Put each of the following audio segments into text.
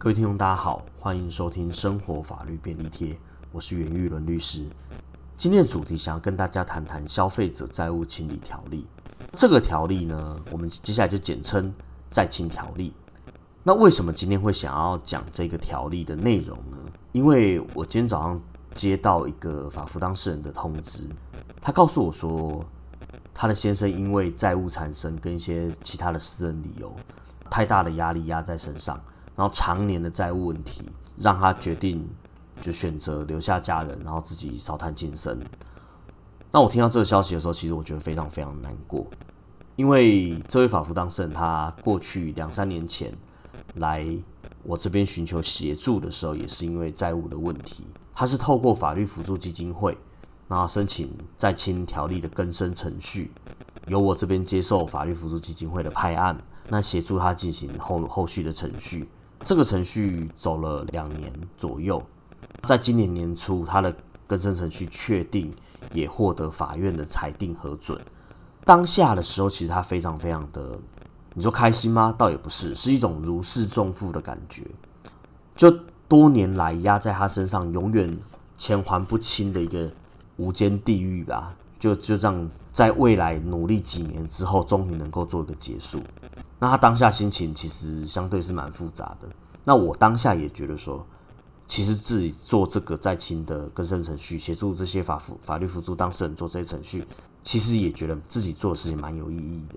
各位听众，大家好，欢迎收听生活法律便利贴，我是袁玉伦律师。今天的主题想要跟大家谈谈消费者债务清理条例。这个条例呢，我们接下来就简称债清条例。那为什么今天会想要讲这个条例的内容呢？因为我今天早上接到一个法服当事人的通知，他告诉我说，他的先生因为债务缠身跟一些其他的私人理由，太大的压力压在身上。然后常年的债务问题，让他决定就选择留下家人，然后自己烧炭晋升。那我听到这个消息的时候，其实我觉得非常非常难过，因为这位法服当事人他过去两三年前来我这边寻求协助的时候，也是因为债务的问题。他是透过法律辅助基金会，然后申请债清条例的更生程序，由我这边接受法律辅助基金会的派案，那协助他进行后后续的程序。这个程序走了两年左右，在今年年初，他的更生程序确定，也获得法院的裁定核准。当下的时候，其实他非常非常的，你说开心吗？倒也不是，是一种如释重负的感觉。就多年来压在他身上，永远钱还不清的一个无间地狱吧。就就这样，在未来努力几年之后，终于能够做一个结束。那他当下心情其实相对是蛮复杂的。那我当下也觉得说，其实自己做这个在清的更生程序，协助这些法辅法律辅助当事人做这些程序，其实也觉得自己做的事情蛮有意义的。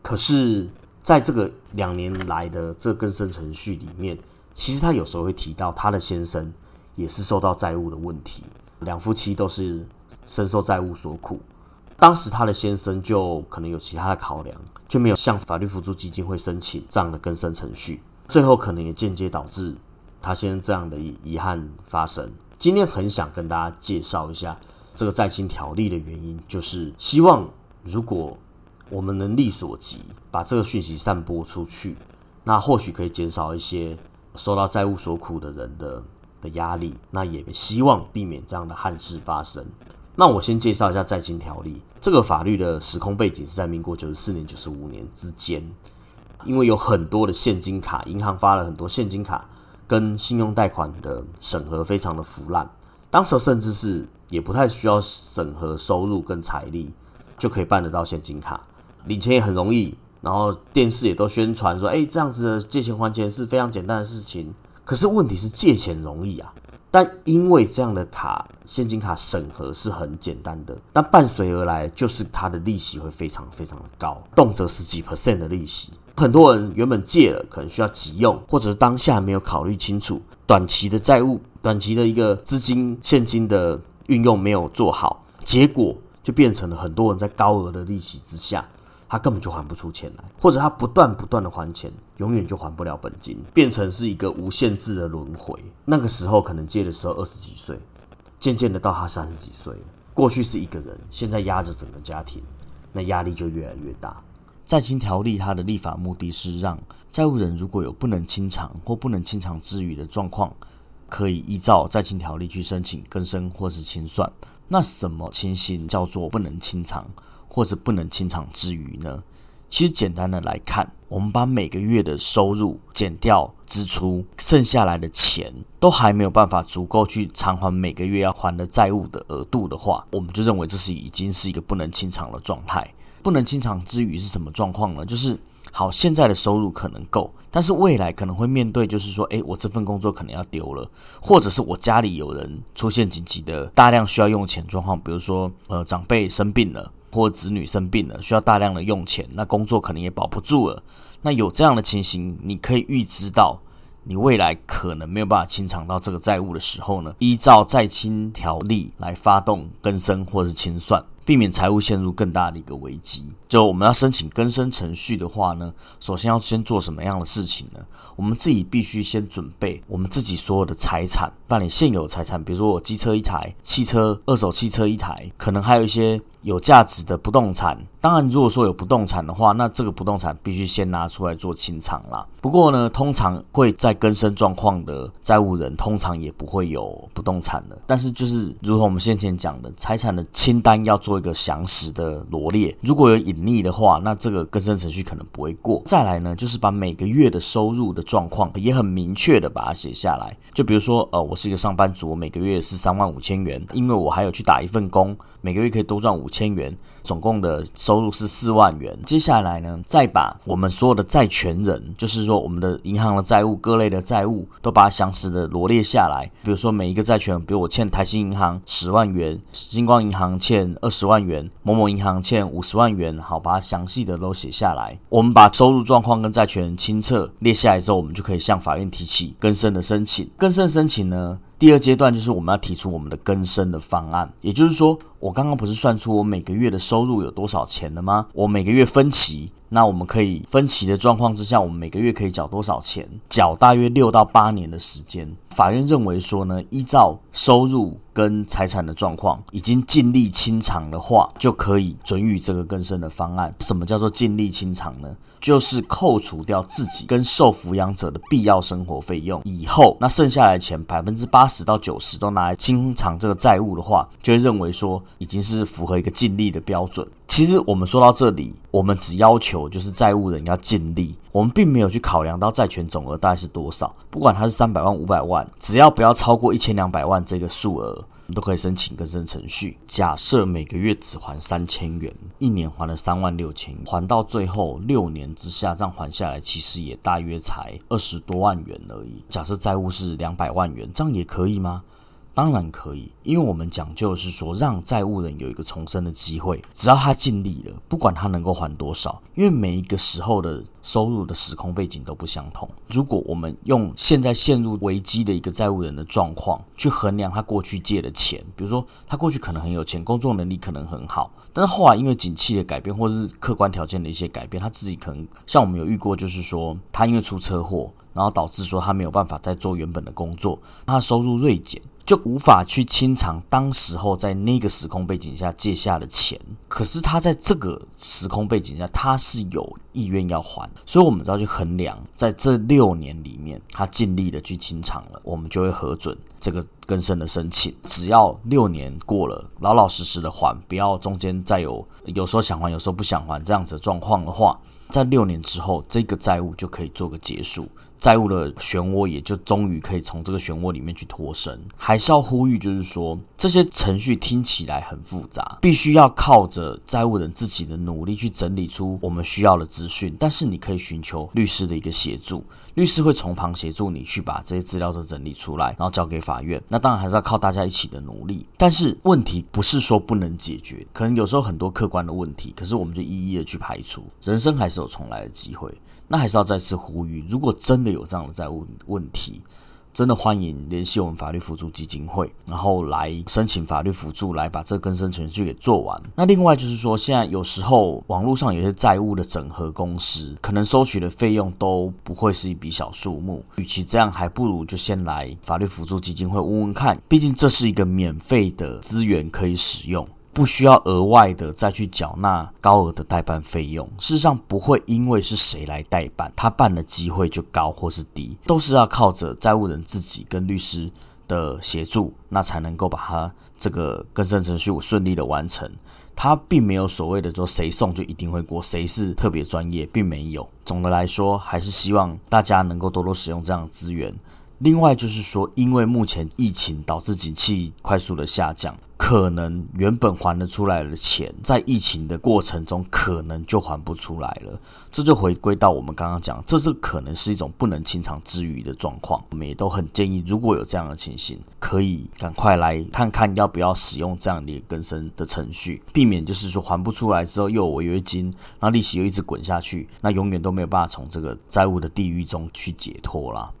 可是，在这个两年来的这更生程序里面，其实他有时候会提到他的先生也是受到债务的问题，两夫妻都是深受债务所苦。当时他的先生就可能有其他的考量，就没有向法律辅助基金会申请这样的更生程序，最后可能也间接导致他先生这样的遗憾发生。今天很想跟大家介绍一下这个在清条例的原因，就是希望如果我们能力所及，把这个讯息散播出去，那或许可以减少一些受到债务所苦的人的的压力，那也希望避免这样的憾事发生。那我先介绍一下债金条例。这个法律的时空背景是在民国九十四年、九十五年之间，因为有很多的现金卡，银行发了很多现金卡跟信用贷款的审核非常的腐烂，当时甚至是也不太需要审核收入跟财力就可以办得到现金卡，领钱也很容易，然后电视也都宣传说，哎，这样子的借钱还钱是非常简单的事情，可是问题是借钱容易啊。但因为这样的卡，现金卡审核是很简单的，但伴随而来就是它的利息会非常非常的高，动辄十几 percent 的利息。很多人原本借了，可能需要急用，或者是当下没有考虑清楚短期的债务、短期的一个资金现金的运用没有做好，结果就变成了很多人在高额的利息之下。他根本就还不出钱来，或者他不断不断的还钱，永远就还不了本金，变成是一个无限制的轮回。那个时候可能借的时候二十几岁，渐渐的到他三十几岁，过去是一个人，现在压着整个家庭，那压力就越来越大。债清条例它的立法目的是让债务人如果有不能清偿或不能清偿之余的状况，可以依照债清条例去申请更生或是清算。那什么情形叫做不能清偿？或者不能清偿之余呢？其实简单的来看，我们把每个月的收入减掉支出，剩下来的钱都还没有办法足够去偿还每个月要还的债务的额度的话，我们就认为这是已经是一个不能清偿的状态。不能清偿之余是什么状况呢？就是好，现在的收入可能够，但是未来可能会面对，就是说，诶，我这份工作可能要丢了，或者是我家里有人出现紧急的大量需要用钱状况，比如说，呃，长辈生病了。或子女生病了，需要大量的用钱，那工作可能也保不住了。那有这样的情形，你可以预知到你未来可能没有办法清偿到这个债务的时候呢，依照债清条例来发动更生或是清算。避免财务陷入更大的一个危机。就我们要申请更生程序的话呢，首先要先做什么样的事情呢？我们自己必须先准备我们自己所有的财产，办理现有财产，比如说我机车一台，汽车二手汽车一台，可能还有一些有价值的不动产。当然，如果说有不动产的话，那这个不动产必须先拿出来做清偿啦。不过呢，通常会在更生状况的债务人，通常也不会有不动产的。但是就是如同我们先前讲的，财产的清单要。做一个详实的罗列，如果有隐逆的话，那这个更生程序可能不会过。再来呢，就是把每个月的收入的状况也很明确的把它写下来。就比如说，呃，我是一个上班族，我每个月是三万五千元，因为我还有去打一份工，每个月可以多赚五千元，总共的收入是四万元。接下来呢，再把我们所有的债权人，就是说我们的银行的债务、各类的债务，都把它详实的罗列下来。比如说每一个债权，比如我欠台新银行十万元，星光银行欠二十万元，某某银行欠五十万元，好，把它详细的都写下来。我们把收入状况跟债权人清册列下来之后，我们就可以向法院提起更生的申请。更生申请呢，第二阶段就是我们要提出我们的更生的方案，也就是说，我刚刚不是算出我每个月的收入有多少钱了吗？我每个月分期。那我们可以分期的状况之下，我们每个月可以缴多少钱？缴大约六到八年的时间。法院认为说呢，依照收入跟财产的状况，已经尽力清偿的话，就可以准予这个更生的方案。什么叫做尽力清偿呢？就是扣除掉自己跟受抚养者的必要生活费用以后，那剩下来钱百分之八十到九十都拿来清偿这个债务的话，就会认为说已经是符合一个尽力的标准。其实我们说到这里，我们只要求就是债务人要尽力，我们并没有去考量到债权总额大概是多少。不管它是三百万、五百万，只要不要超过一千两百万这个数额，你都可以申请更生程序。假设每个月只还三千元，一年还了三万六千，还到最后六年之下，这样还下来其实也大约才二十多万元而已。假设债务是两百万元，这样也可以吗？当然可以，因为我们讲究的是说让债务人有一个重生的机会，只要他尽力了，不管他能够还多少，因为每一个时候的收入的时空背景都不相同。如果我们用现在陷入危机的一个债务人的状况去衡量他过去借的钱，比如说他过去可能很有钱，工作能力可能很好，但是后来因为景气的改变或是客观条件的一些改变，他自己可能像我们有遇过，就是说他因为出车祸，然后导致说他没有办法再做原本的工作，他收入锐减。就无法去清偿当时候在那个时空背景下借下的钱，可是他在这个时空背景下，他是有意愿要还，所以我们只要去衡量，在这六年里面，他尽力的去清偿了，我们就会核准这个更生的申请。只要六年过了，老老实实的还，不要中间再有有时候想还，有时候不想还这样子的状况的话，在六年之后，这个债务就可以做个结束。债务的漩涡也就终于可以从这个漩涡里面去脱身。还是要呼吁，就是说这些程序听起来很复杂，必须要靠着债务人自己的努力去整理出我们需要的资讯。但是你可以寻求律师的一个协助，律师会从旁协助你去把这些资料都整理出来，然后交给法院。那当然还是要靠大家一起的努力。但是问题不是说不能解决，可能有时候很多客观的问题，可是我们就一一的去排除。人生还是有重来的机会。那还是要再次呼吁，如果真的有这样的债务问题，真的欢迎联系我们法律辅助基金会，然后来申请法律辅助，来把这个更生程序给做完。那另外就是说，现在有时候网络上有些债务的整合公司，可能收取的费用都不会是一笔小数目。与其这样，还不如就先来法律辅助基金会问问看，毕竟这是一个免费的资源可以使用。不需要额外的再去缴纳高额的代办费用。事实上，不会因为是谁来代办，他办的机会就高或是低，都是要靠着债务人自己跟律师的协助，那才能够把他这个更生程序顺利的完成。他并没有所谓的说谁送就一定会过，谁是特别专业，并没有。总的来说，还是希望大家能够多多使用这样的资源。另外就是说，因为目前疫情导致景气快速的下降。可能原本还得出来的钱，在疫情的过程中，可能就还不出来了。这就回归到我们刚刚讲，这是可能是一种不能清偿之余的状况。我们也都很建议，如果有这样的情形，可以赶快来看看要不要使用这样的更生的程序，避免就是说还不出来之后又有违约金，那利息又一直滚下去，那永远都没有办法从这个债务的地狱中去解脱了。